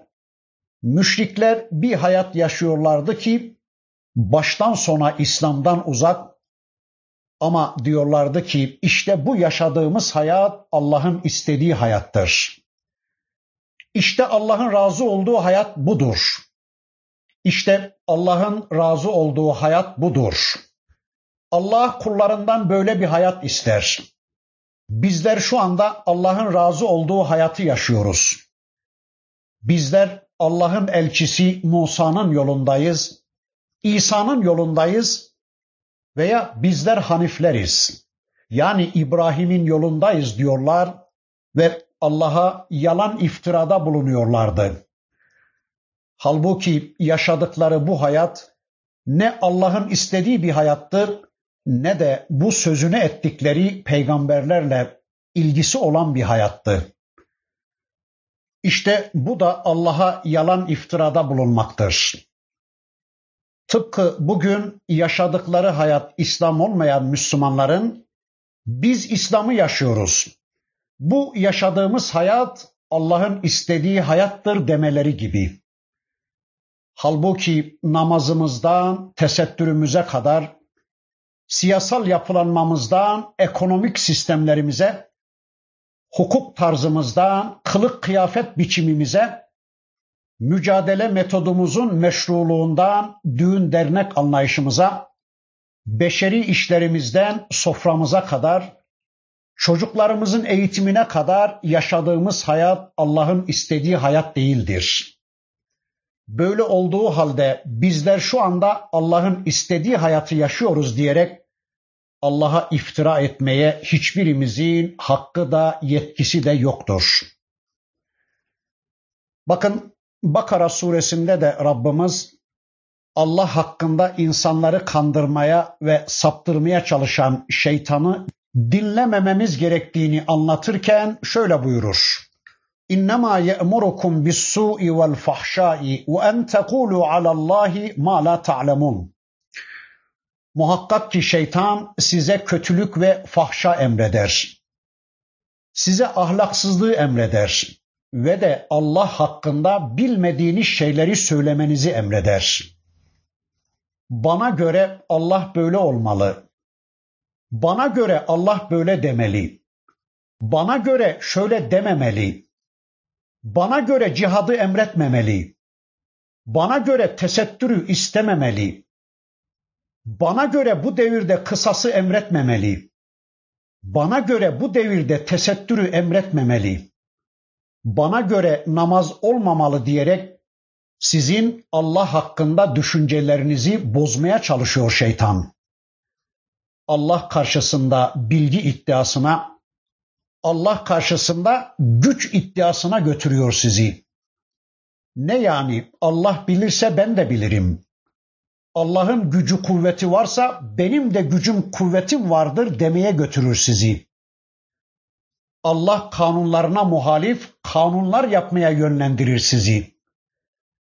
müşrikler bir hayat yaşıyorlardı ki baştan sona İslam'dan uzak ama diyorlardı ki işte bu yaşadığımız hayat Allah'ın istediği hayattır. İşte Allah'ın razı olduğu hayat budur. İşte Allah'ın razı olduğu hayat budur. Allah kullarından böyle bir hayat ister. Bizler şu anda Allah'ın razı olduğu hayatı yaşıyoruz. Bizler Allah'ın elçisi Musa'nın yolundayız, İsa'nın yolundayız veya bizler Hanifleriz. Yani İbrahim'in yolundayız diyorlar ve Allah'a yalan iftirada bulunuyorlardı. Halbuki yaşadıkları bu hayat ne Allah'ın istediği bir hayattır ne de bu sözünü ettikleri peygamberlerle ilgisi olan bir hayattı. İşte bu da Allah'a yalan iftirada bulunmaktır. Tıpkı bugün yaşadıkları hayat İslam olmayan Müslümanların biz İslam'ı yaşıyoruz. Bu yaşadığımız hayat Allah'ın istediği hayattır demeleri gibi. Halbuki namazımızdan tesettürümüze kadar siyasal yapılanmamızdan ekonomik sistemlerimize, hukuk tarzımızdan kılık kıyafet biçimimize, mücadele metodumuzun meşruluğundan düğün dernek anlayışımıza, beşeri işlerimizden soframıza kadar, çocuklarımızın eğitimine kadar yaşadığımız hayat Allah'ın istediği hayat değildir. Böyle olduğu halde bizler şu anda Allah'ın istediği hayatı yaşıyoruz diyerek Allah'a iftira etmeye hiçbirimizin hakkı da yetkisi de yoktur. Bakın Bakara suresinde de Rabbimiz Allah hakkında insanları kandırmaya ve saptırmaya çalışan şeytanı dinlemememiz gerektiğini anlatırken şöyle buyurur. İnnemâ ye'murukum bis-sû'i vel-fahşâ'i ve en tekûlû alallâhi mâ lâ ta'lemûn. Muhakkak ki şeytan size kötülük ve fahşa emreder. Size ahlaksızlığı emreder ve de Allah hakkında bilmediğiniz şeyleri söylemenizi emreder. Bana göre Allah böyle olmalı. Bana göre Allah böyle demeli. Bana göre şöyle dememeli. Bana göre cihadı emretmemeli. Bana göre tesettürü istememeli. Bana göre bu devirde kısası emretmemeli. Bana göre bu devirde tesettürü emretmemeli. Bana göre namaz olmamalı diyerek sizin Allah hakkında düşüncelerinizi bozmaya çalışıyor şeytan. Allah karşısında bilgi iddiasına, Allah karşısında güç iddiasına götürüyor sizi. Ne yani Allah bilirse ben de bilirim. Allah'ın gücü kuvveti varsa benim de gücüm kuvvetim vardır demeye götürür sizi. Allah kanunlarına muhalif kanunlar yapmaya yönlendirir sizi.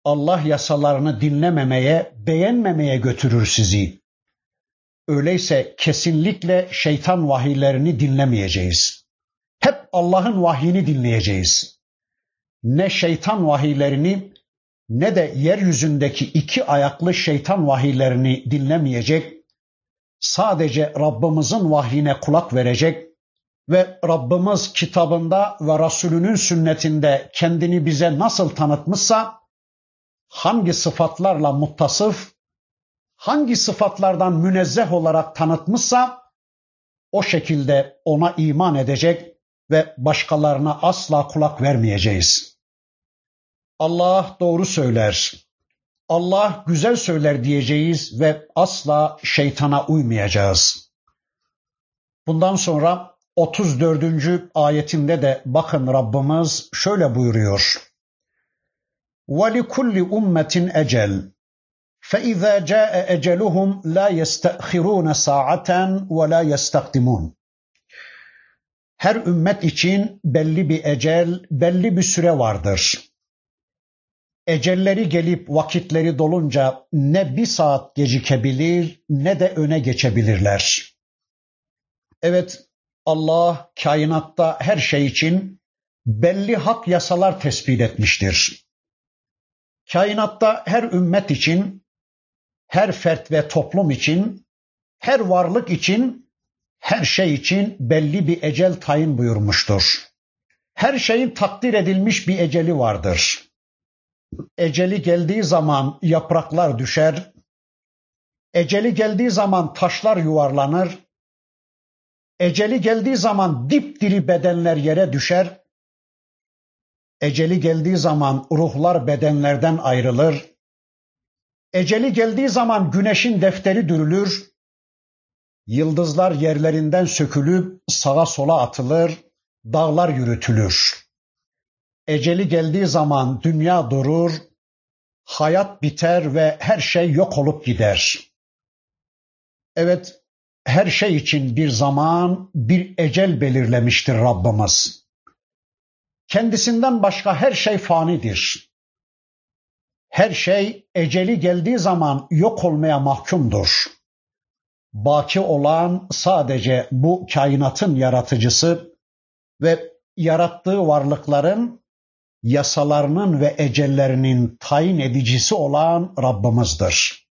Allah yasalarını dinlememeye, beğenmemeye götürür sizi. Öyleyse kesinlikle şeytan vahiylerini dinlemeyeceğiz. Hep Allah'ın vahyini dinleyeceğiz. Ne şeytan vahiylerini ne de yeryüzündeki iki ayaklı şeytan vahiylerini dinlemeyecek, sadece Rabbimizin vahyine kulak verecek, ve Rabbimiz kitabında ve Resulünün sünnetinde kendini bize nasıl tanıtmışsa, hangi sıfatlarla muttasıf, hangi sıfatlardan münezzeh olarak tanıtmışsa, o şekilde ona iman edecek ve başkalarına asla kulak vermeyeceğiz. Allah doğru söyler, Allah güzel söyler diyeceğiz ve asla şeytana uymayacağız. Bundan sonra 34. ayetinde de bakın Rabbimiz şöyle buyuruyor. وَلِكُلِّ أُمَّةٍ اَجَلٍ فَإِذَا جَاءَ اَجَلُهُمْ لَا يَسْتَأْخِرُونَ سَاعَةً وَلَا يَسْتَقْدِمُونَ Her ümmet için belli bir ecel, belli bir süre vardır. Ecelleri gelip vakitleri dolunca ne bir saat gecikebilir ne de öne geçebilirler. Evet, Allah kainatta her şey için belli hak yasalar tespit etmiştir. Kainatta her ümmet için, her fert ve toplum için, her varlık için, her şey için belli bir ecel tayin buyurmuştur. Her şeyin takdir edilmiş bir eceli vardır. Eceli geldiği zaman yapraklar düşer, eceli geldiği zaman taşlar yuvarlanır, Eceli geldiği zaman dipdiri bedenler yere düşer. Eceli geldiği zaman ruhlar bedenlerden ayrılır. Eceli geldiği zaman güneşin defteri dürülür. Yıldızlar yerlerinden sökülüp sağa sola atılır, dağlar yürütülür. Eceli geldiği zaman dünya durur, hayat biter ve her şey yok olup gider. Evet, her şey için bir zaman, bir ecel belirlemiştir Rabbimiz. Kendisinden başka her şey fanidir. Her şey eceli geldiği zaman yok olmaya mahkumdur. Baki olan sadece bu kainatın yaratıcısı ve yarattığı varlıkların yasalarının ve ecellerinin tayin edicisi olan Rabbimizdir.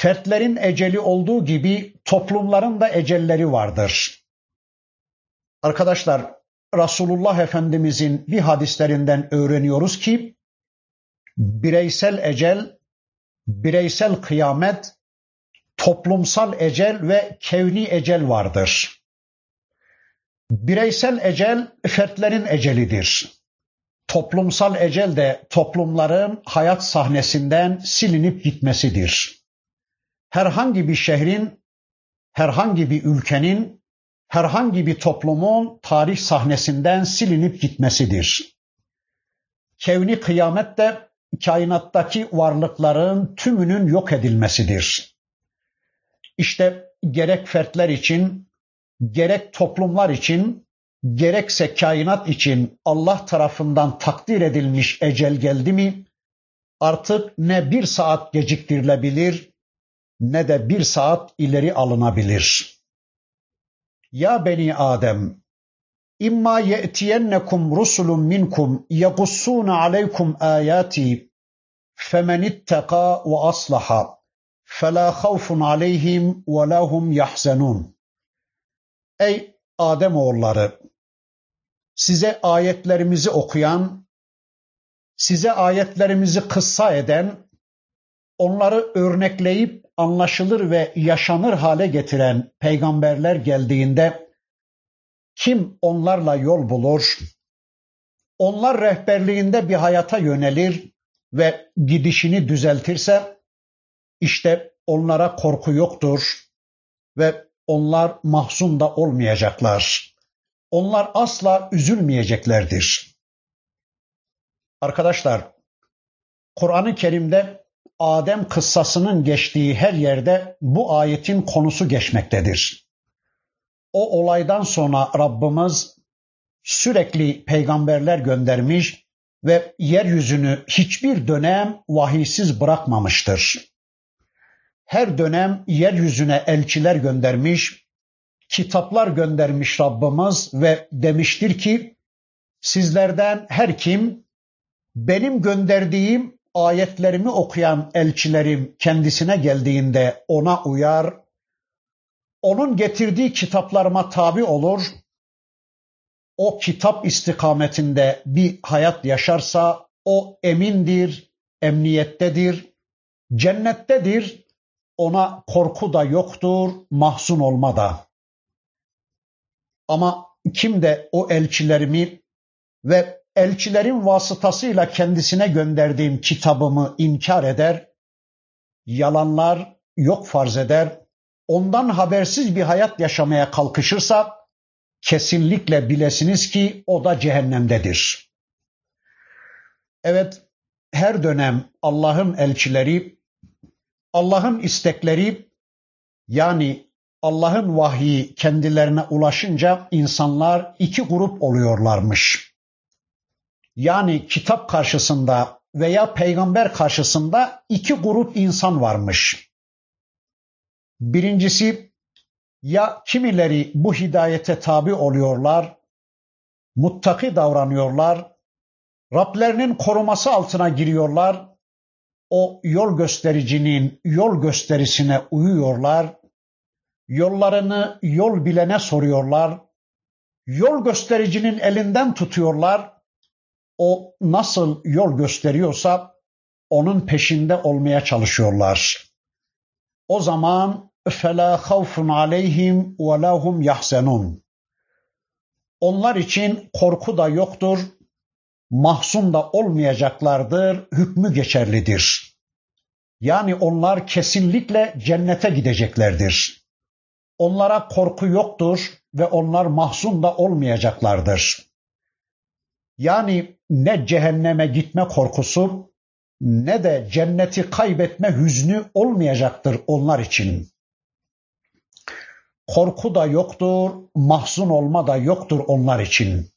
Fertlerin eceli olduğu gibi toplumların da ecelleri vardır. Arkadaşlar Resulullah Efendimizin bir hadislerinden öğreniyoruz ki bireysel ecel, bireysel kıyamet, toplumsal ecel ve kevni ecel vardır. Bireysel ecel fertlerin ecelidir. Toplumsal ecel de toplumların hayat sahnesinden silinip gitmesidir herhangi bir şehrin, herhangi bir ülkenin, herhangi bir toplumun tarih sahnesinden silinip gitmesidir. Kevni kıyamet de kainattaki varlıkların tümünün yok edilmesidir. İşte gerek fertler için, gerek toplumlar için, gerekse kainat için Allah tarafından takdir edilmiş ecel geldi mi, artık ne bir saat geciktirilebilir ne de bir saat ileri alınabilir. Ya beni Adem, İmma ye'tiyennekum rusulun minkum yaqussuna aleykum ayati femen ittaka ve aslaha fela havfun aleyhim ve lahum yahzenun. Ey Adem oğulları size ayetlerimizi okuyan size ayetlerimizi kıssa eden onları örnekleyip anlaşılır ve yaşanır hale getiren peygamberler geldiğinde kim onlarla yol bulur, onlar rehberliğinde bir hayata yönelir ve gidişini düzeltirse işte onlara korku yoktur ve onlar mahzun da olmayacaklar. Onlar asla üzülmeyeceklerdir. Arkadaşlar, Kur'an-ı Kerim'de Adem kıssasının geçtiği her yerde bu ayetin konusu geçmektedir. O olaydan sonra Rabbimiz sürekli peygamberler göndermiş ve yeryüzünü hiçbir dönem vahiysiz bırakmamıştır. Her dönem yeryüzüne elçiler göndermiş, kitaplar göndermiş Rabbimiz ve demiştir ki sizlerden her kim benim gönderdiğim ayetlerimi okuyan elçilerim kendisine geldiğinde ona uyar, onun getirdiği kitaplarıma tabi olur, o kitap istikametinde bir hayat yaşarsa o emindir, emniyettedir, cennettedir, ona korku da yoktur, mahzun olma da. Ama kim de o elçilerimi ve elçilerin vasıtasıyla kendisine gönderdiğim kitabımı inkar eder, yalanlar yok farz eder, ondan habersiz bir hayat yaşamaya kalkışırsa kesinlikle bilesiniz ki o da cehennemdedir. Evet, her dönem Allah'ın elçileri, Allah'ın istekleri yani Allah'ın vahyi kendilerine ulaşınca insanlar iki grup oluyorlarmış. Yani kitap karşısında veya peygamber karşısında iki grup insan varmış. Birincisi ya kimileri bu hidayete tabi oluyorlar, muttaki davranıyorlar, Rablerinin koruması altına giriyorlar, o yol göstericinin yol gösterisine uyuyorlar, yollarını yol bilene soruyorlar, yol göstericinin elinden tutuyorlar, o nasıl yol gösteriyorsa onun peşinde olmaya çalışıyorlar. O zaman فَلَا خَوْفٌ عَلَيْهِمْ وَلَا هُمْ يَحْزَنُونَ Onlar için korku da yoktur, mahzun da olmayacaklardır, hükmü geçerlidir. Yani onlar kesinlikle cennete gideceklerdir. Onlara korku yoktur ve onlar mahzun da olmayacaklardır. Yani ne cehenneme gitme korkusu ne de cenneti kaybetme hüznü olmayacaktır onlar için. Korku da yoktur, mahzun olma da yoktur onlar için.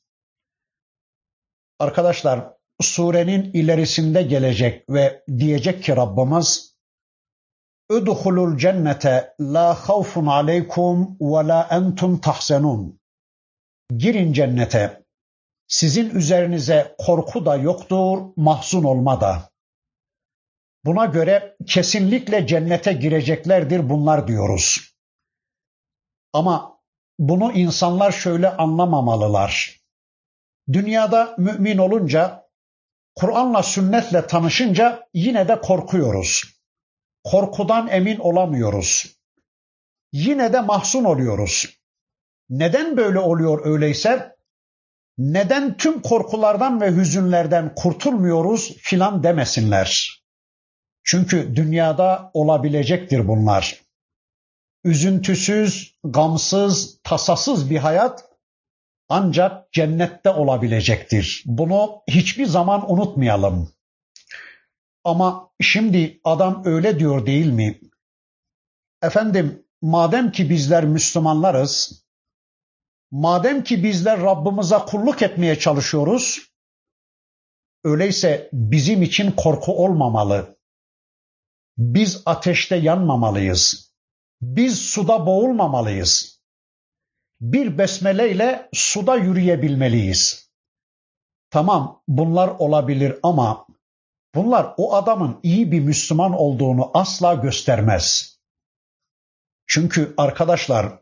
Arkadaşlar surenin ilerisinde gelecek ve diyecek ki Rabbimiz Üdhulul cennete la havfun aleykum ve la entum tahzenun. Girin cennete. Sizin üzerinize korku da yoktur, mahzun olma da. Buna göre kesinlikle cennete gireceklerdir bunlar diyoruz. Ama bunu insanlar şöyle anlamamalılar. Dünyada mümin olunca, Kur'an'la sünnetle tanışınca yine de korkuyoruz. Korkudan emin olamıyoruz. Yine de mahzun oluyoruz. Neden böyle oluyor öyleyse? Neden tüm korkulardan ve hüzünlerden kurtulmuyoruz filan demesinler. Çünkü dünyada olabilecektir bunlar. Üzüntüsüz, gamsız, tasasız bir hayat ancak cennette olabilecektir. Bunu hiçbir zaman unutmayalım. Ama şimdi adam öyle diyor değil mi? Efendim madem ki bizler Müslümanlarız, madem ki bizler Rabbimize kulluk etmeye çalışıyoruz, öyleyse bizim için korku olmamalı. Biz ateşte yanmamalıyız. Biz suda boğulmamalıyız. Bir besmele ile suda yürüyebilmeliyiz. Tamam bunlar olabilir ama bunlar o adamın iyi bir Müslüman olduğunu asla göstermez. Çünkü arkadaşlar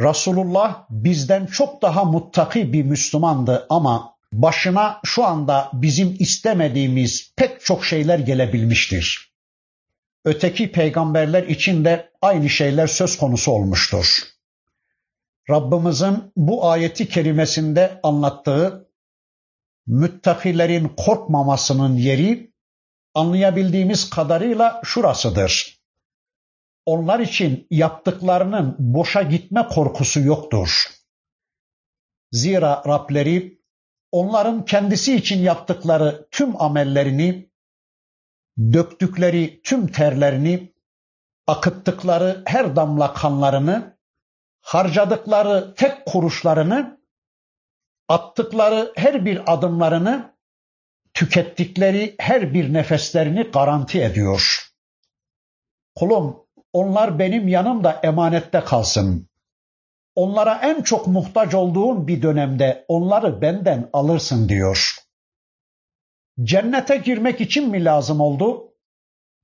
Resulullah bizden çok daha muttaki bir Müslümandı ama başına şu anda bizim istemediğimiz pek çok şeyler gelebilmiştir öteki peygamberler için de aynı şeyler söz konusu olmuştur. Rabbimizin bu ayeti kerimesinde anlattığı müttakilerin korkmamasının yeri anlayabildiğimiz kadarıyla şurasıdır. Onlar için yaptıklarının boşa gitme korkusu yoktur. Zira Rableri onların kendisi için yaptıkları tüm amellerini döktükleri tüm terlerini, akıttıkları her damla kanlarını, harcadıkları tek kuruşlarını, attıkları her bir adımlarını, tükettikleri her bir nefeslerini garanti ediyor. Kulum, onlar benim yanımda emanette kalsın. Onlara en çok muhtaç olduğum bir dönemde onları benden alırsın diyor. Cennete girmek için mi lazım oldu?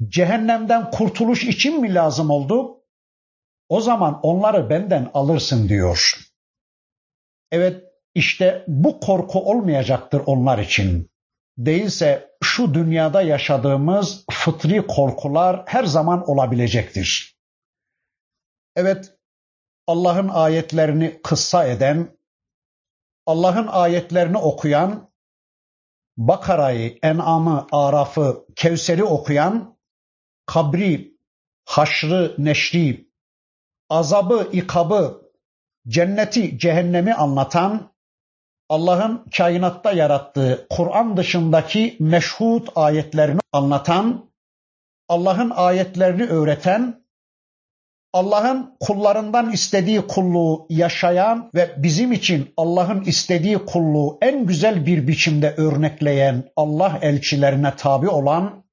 Cehennemden kurtuluş için mi lazım oldu? o zaman onları benden alırsın diyor. Evet işte bu korku olmayacaktır onlar için. Değilse şu dünyada yaşadığımız fıtri korkular her zaman olabilecektir. Evet Allah'ın ayetlerini kıssa eden, Allah'ın ayetlerini okuyan, Bakara'yı, En'am'ı, Araf'ı, Kevser'i okuyan, kabri, haşrı, neşri, azabı, ikabı, cenneti, cehennemi anlatan, Allah'ın kainatta yarattığı Kur'an dışındaki meşhut ayetlerini anlatan, Allah'ın ayetlerini öğreten, Allah'ın kullarından istediği kulluğu yaşayan ve bizim için Allah'ın istediği kulluğu en güzel bir biçimde örnekleyen Allah elçilerine tabi olan,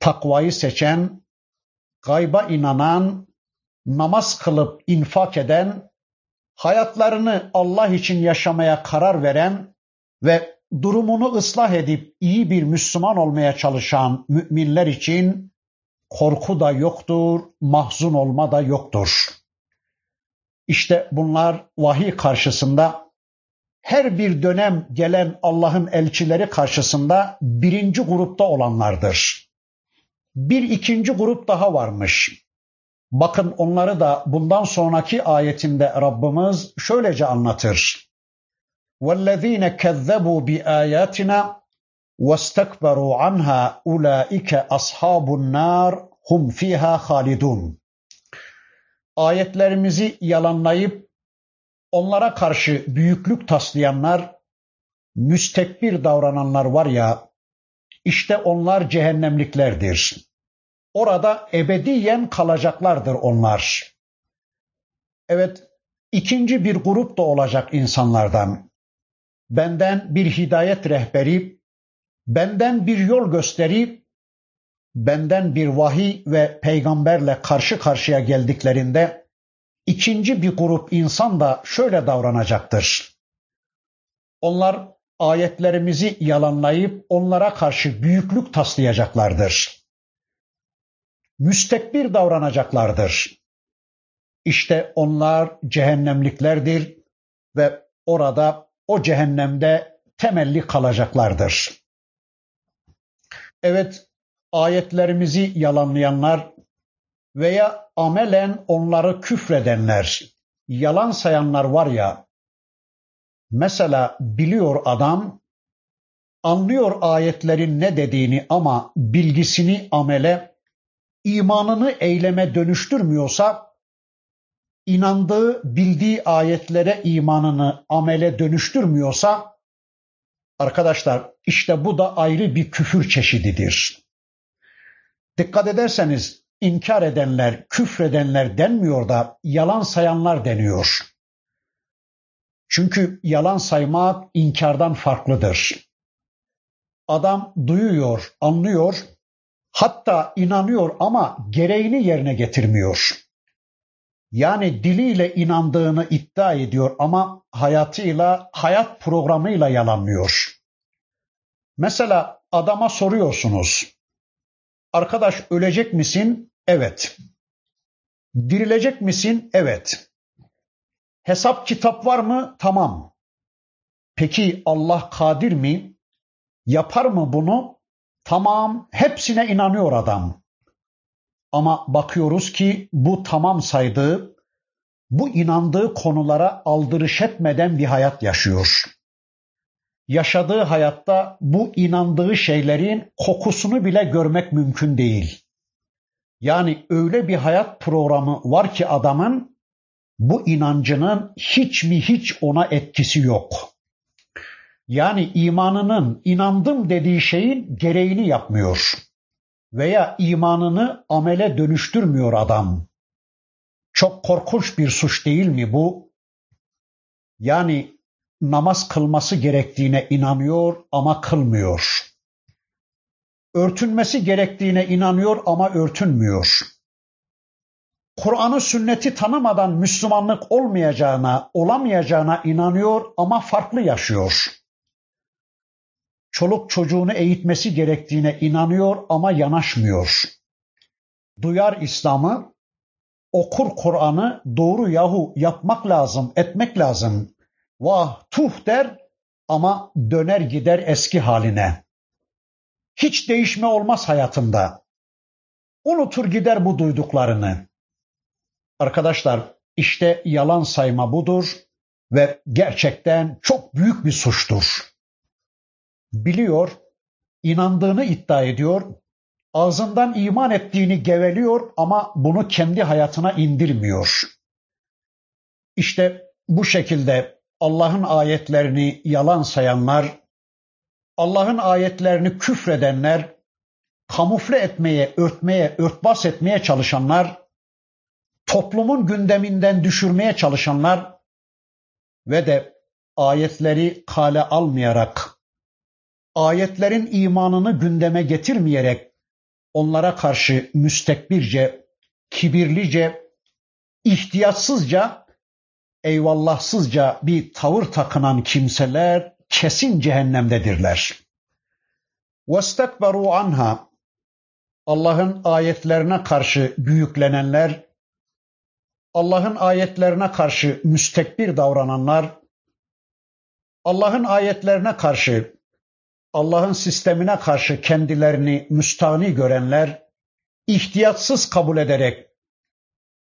takvayı seçen, gayba inanan, namaz kılıp infak eden, hayatlarını Allah için yaşamaya karar veren ve durumunu ıslah edip iyi bir Müslüman olmaya çalışan müminler için korku da yoktur, mahzun olma da yoktur. İşte bunlar vahiy karşısında her bir dönem gelen Allah'ın elçileri karşısında birinci grupta olanlardır. Bir ikinci grup daha varmış. Bakın onları da bundan sonraki ayetinde Rabbimiz şöylece anlatır. وَالَّذ۪ينَ كَذَّبُوا بِآيَاتِنَا وَاسْتَكْبَرُوا عَنْهَا اُولَٰئِكَ أَصْحَابُ النَّارِ hum fiha halidun. Ayetlerimizi yalanlayıp onlara karşı büyüklük taslayanlar, müstekbir davrananlar var ya, işte onlar cehennemliklerdir. Orada ebediyen kalacaklardır onlar. Evet, ikinci bir grup da olacak insanlardan. Benden bir hidayet rehberi, benden bir yol gösterip, benden bir vahiy ve peygamberle karşı karşıya geldiklerinde ikinci bir grup insan da şöyle davranacaktır. Onlar ayetlerimizi yalanlayıp onlara karşı büyüklük taslayacaklardır. Müstekbir davranacaklardır. İşte onlar cehennemliklerdir ve orada o cehennemde temelli kalacaklardır. Evet, ayetlerimizi yalanlayanlar veya amelen onları küfredenler, yalan sayanlar var ya, mesela biliyor adam, anlıyor ayetlerin ne dediğini ama bilgisini amele, imanını eyleme dönüştürmüyorsa, inandığı, bildiği ayetlere imanını amele dönüştürmüyorsa, arkadaşlar işte bu da ayrı bir küfür çeşididir. Dikkat ederseniz inkar edenler, küfredenler denmiyor da yalan sayanlar deniyor. Çünkü yalan saymak inkardan farklıdır. Adam duyuyor, anlıyor, hatta inanıyor ama gereğini yerine getirmiyor. Yani diliyle inandığını iddia ediyor ama hayatıyla, hayat programıyla yalanlıyor. Mesela adama soruyorsunuz. Arkadaş ölecek misin? Evet. Dirilecek misin? Evet. Hesap kitap var mı? Tamam. Peki Allah kadir mi? Yapar mı bunu? Tamam. Hepsine inanıyor adam. Ama bakıyoruz ki bu tamam saydığı, bu inandığı konulara aldırış etmeden bir hayat yaşıyor yaşadığı hayatta bu inandığı şeylerin kokusunu bile görmek mümkün değil. Yani öyle bir hayat programı var ki adamın bu inancının hiç mi hiç ona etkisi yok. Yani imanının inandım dediği şeyin gereğini yapmıyor veya imanını amele dönüştürmüyor adam. Çok korkunç bir suç değil mi bu? Yani namaz kılması gerektiğine inanıyor ama kılmıyor. Örtünmesi gerektiğine inanıyor ama örtünmüyor. Kur'an'ı sünneti tanımadan Müslümanlık olmayacağına, olamayacağına inanıyor ama farklı yaşıyor. Çoluk çocuğunu eğitmesi gerektiğine inanıyor ama yanaşmıyor. Duyar İslam'ı, okur Kur'an'ı doğru yahu yapmak lazım, etmek lazım. Vah tuh der ama döner gider eski haline. Hiç değişme olmaz hayatında. Unutur gider bu duyduklarını. Arkadaşlar işte yalan sayma budur ve gerçekten çok büyük bir suçtur. Biliyor, inandığını iddia ediyor, ağzından iman ettiğini geveliyor ama bunu kendi hayatına indirmiyor. İşte bu şekilde Allah'ın ayetlerini yalan sayanlar, Allah'ın ayetlerini küfredenler, kamufle etmeye, örtmeye, örtbas etmeye çalışanlar, toplumun gündeminden düşürmeye çalışanlar ve de ayetleri kale almayarak, ayetlerin imanını gündeme getirmeyerek onlara karşı müstekbirce, kibirlice, ihtiyatsızca, eyvallahsızca bir tavır takınan kimseler kesin cehennemdedirler. وَاسْتَكْبَرُوا anha Allah'ın ayetlerine karşı büyüklenenler, Allah'ın ayetlerine karşı müstekbir davrananlar, Allah'ın ayetlerine karşı, Allah'ın sistemine karşı kendilerini müstahni görenler, ihtiyatsız kabul ederek,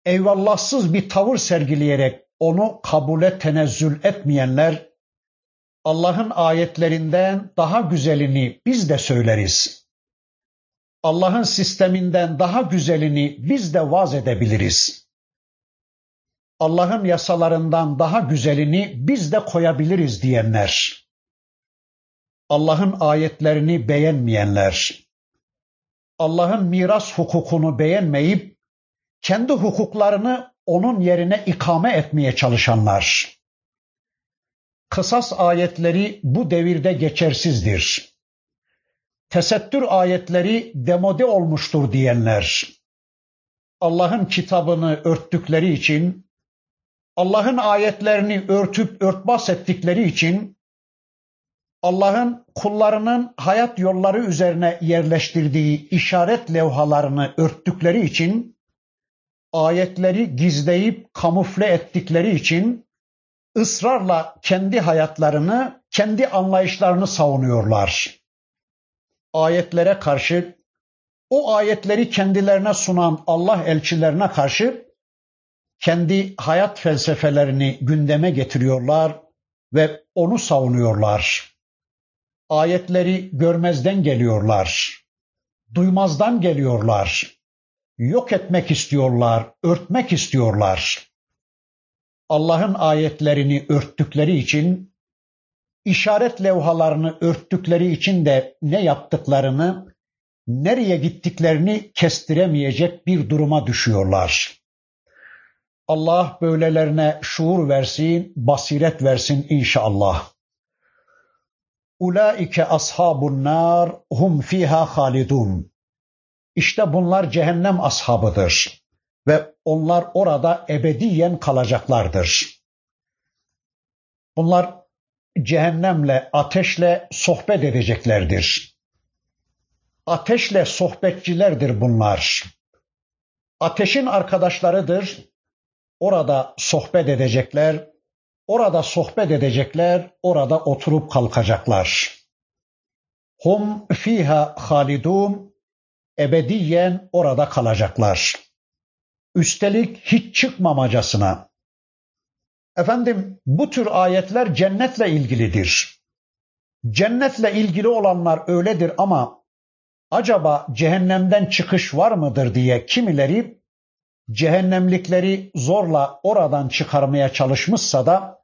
eyvallahsız bir tavır sergileyerek onu kabule tenezzül etmeyenler, Allah'ın ayetlerinden daha güzelini biz de söyleriz. Allah'ın sisteminden daha güzelini biz de vaz edebiliriz. Allah'ın yasalarından daha güzelini biz de koyabiliriz diyenler. Allah'ın ayetlerini beğenmeyenler. Allah'ın miras hukukunu beğenmeyip kendi hukuklarını onun yerine ikame etmeye çalışanlar. Kısas ayetleri bu devirde geçersizdir. Tesettür ayetleri demode olmuştur diyenler. Allah'ın kitabını örttükleri için, Allah'ın ayetlerini örtüp örtbas ettikleri için, Allah'ın kullarının hayat yolları üzerine yerleştirdiği işaret levhalarını örttükleri için, ayetleri gizleyip kamufle ettikleri için ısrarla kendi hayatlarını, kendi anlayışlarını savunuyorlar. Ayetlere karşı o ayetleri kendilerine sunan Allah elçilerine karşı kendi hayat felsefelerini gündeme getiriyorlar ve onu savunuyorlar. Ayetleri görmezden geliyorlar. Duymazdan geliyorlar. Yok etmek istiyorlar, örtmek istiyorlar. Allah'ın ayetlerini örttükleri için, işaret levhalarını örttükleri için de ne yaptıklarını, nereye gittiklerini kestiremeyecek bir duruma düşüyorlar. Allah böylelerine şuur versin, basiret versin inşallah. Ulaike ashabun nar hum fiha halidun. İşte bunlar cehennem ashabıdır ve onlar orada ebediyen kalacaklardır. Bunlar cehennemle, ateşle sohbet edeceklerdir. Ateşle sohbetçilerdir bunlar. Ateşin arkadaşlarıdır. Orada sohbet edecekler, orada sohbet edecekler, orada oturup kalkacaklar. Hum fiha halidun ebediyen orada kalacaklar. Üstelik hiç çıkmamacasına. Efendim bu tür ayetler cennetle ilgilidir. Cennetle ilgili olanlar öyledir ama acaba cehennemden çıkış var mıdır diye kimileri cehennemlikleri zorla oradan çıkarmaya çalışmışsa da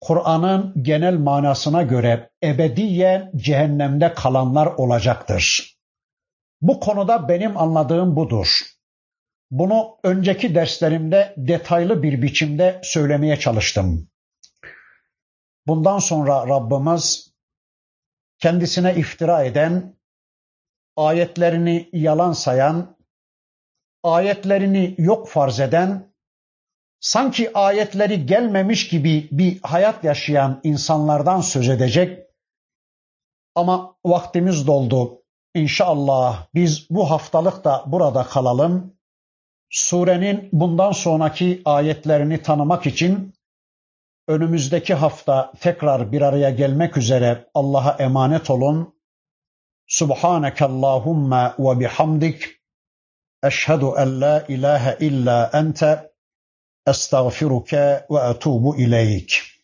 Kur'an'ın genel manasına göre ebediyen cehennemde kalanlar olacaktır. Bu konuda benim anladığım budur. Bunu önceki derslerimde detaylı bir biçimde söylemeye çalıştım. Bundan sonra Rabbimiz kendisine iftira eden, ayetlerini yalan sayan, ayetlerini yok farz eden, sanki ayetleri gelmemiş gibi bir hayat yaşayan insanlardan söz edecek. Ama vaktimiz doldu. İnşallah biz bu haftalık da burada kalalım. Surenin bundan sonraki ayetlerini tanımak için önümüzdeki hafta tekrar bir araya gelmek üzere Allah'a emanet olun. Subhaneke Allahumma ve bihamdik. Eşhedü en la ilahe illa ente. أستغفرك وأتوب إليك.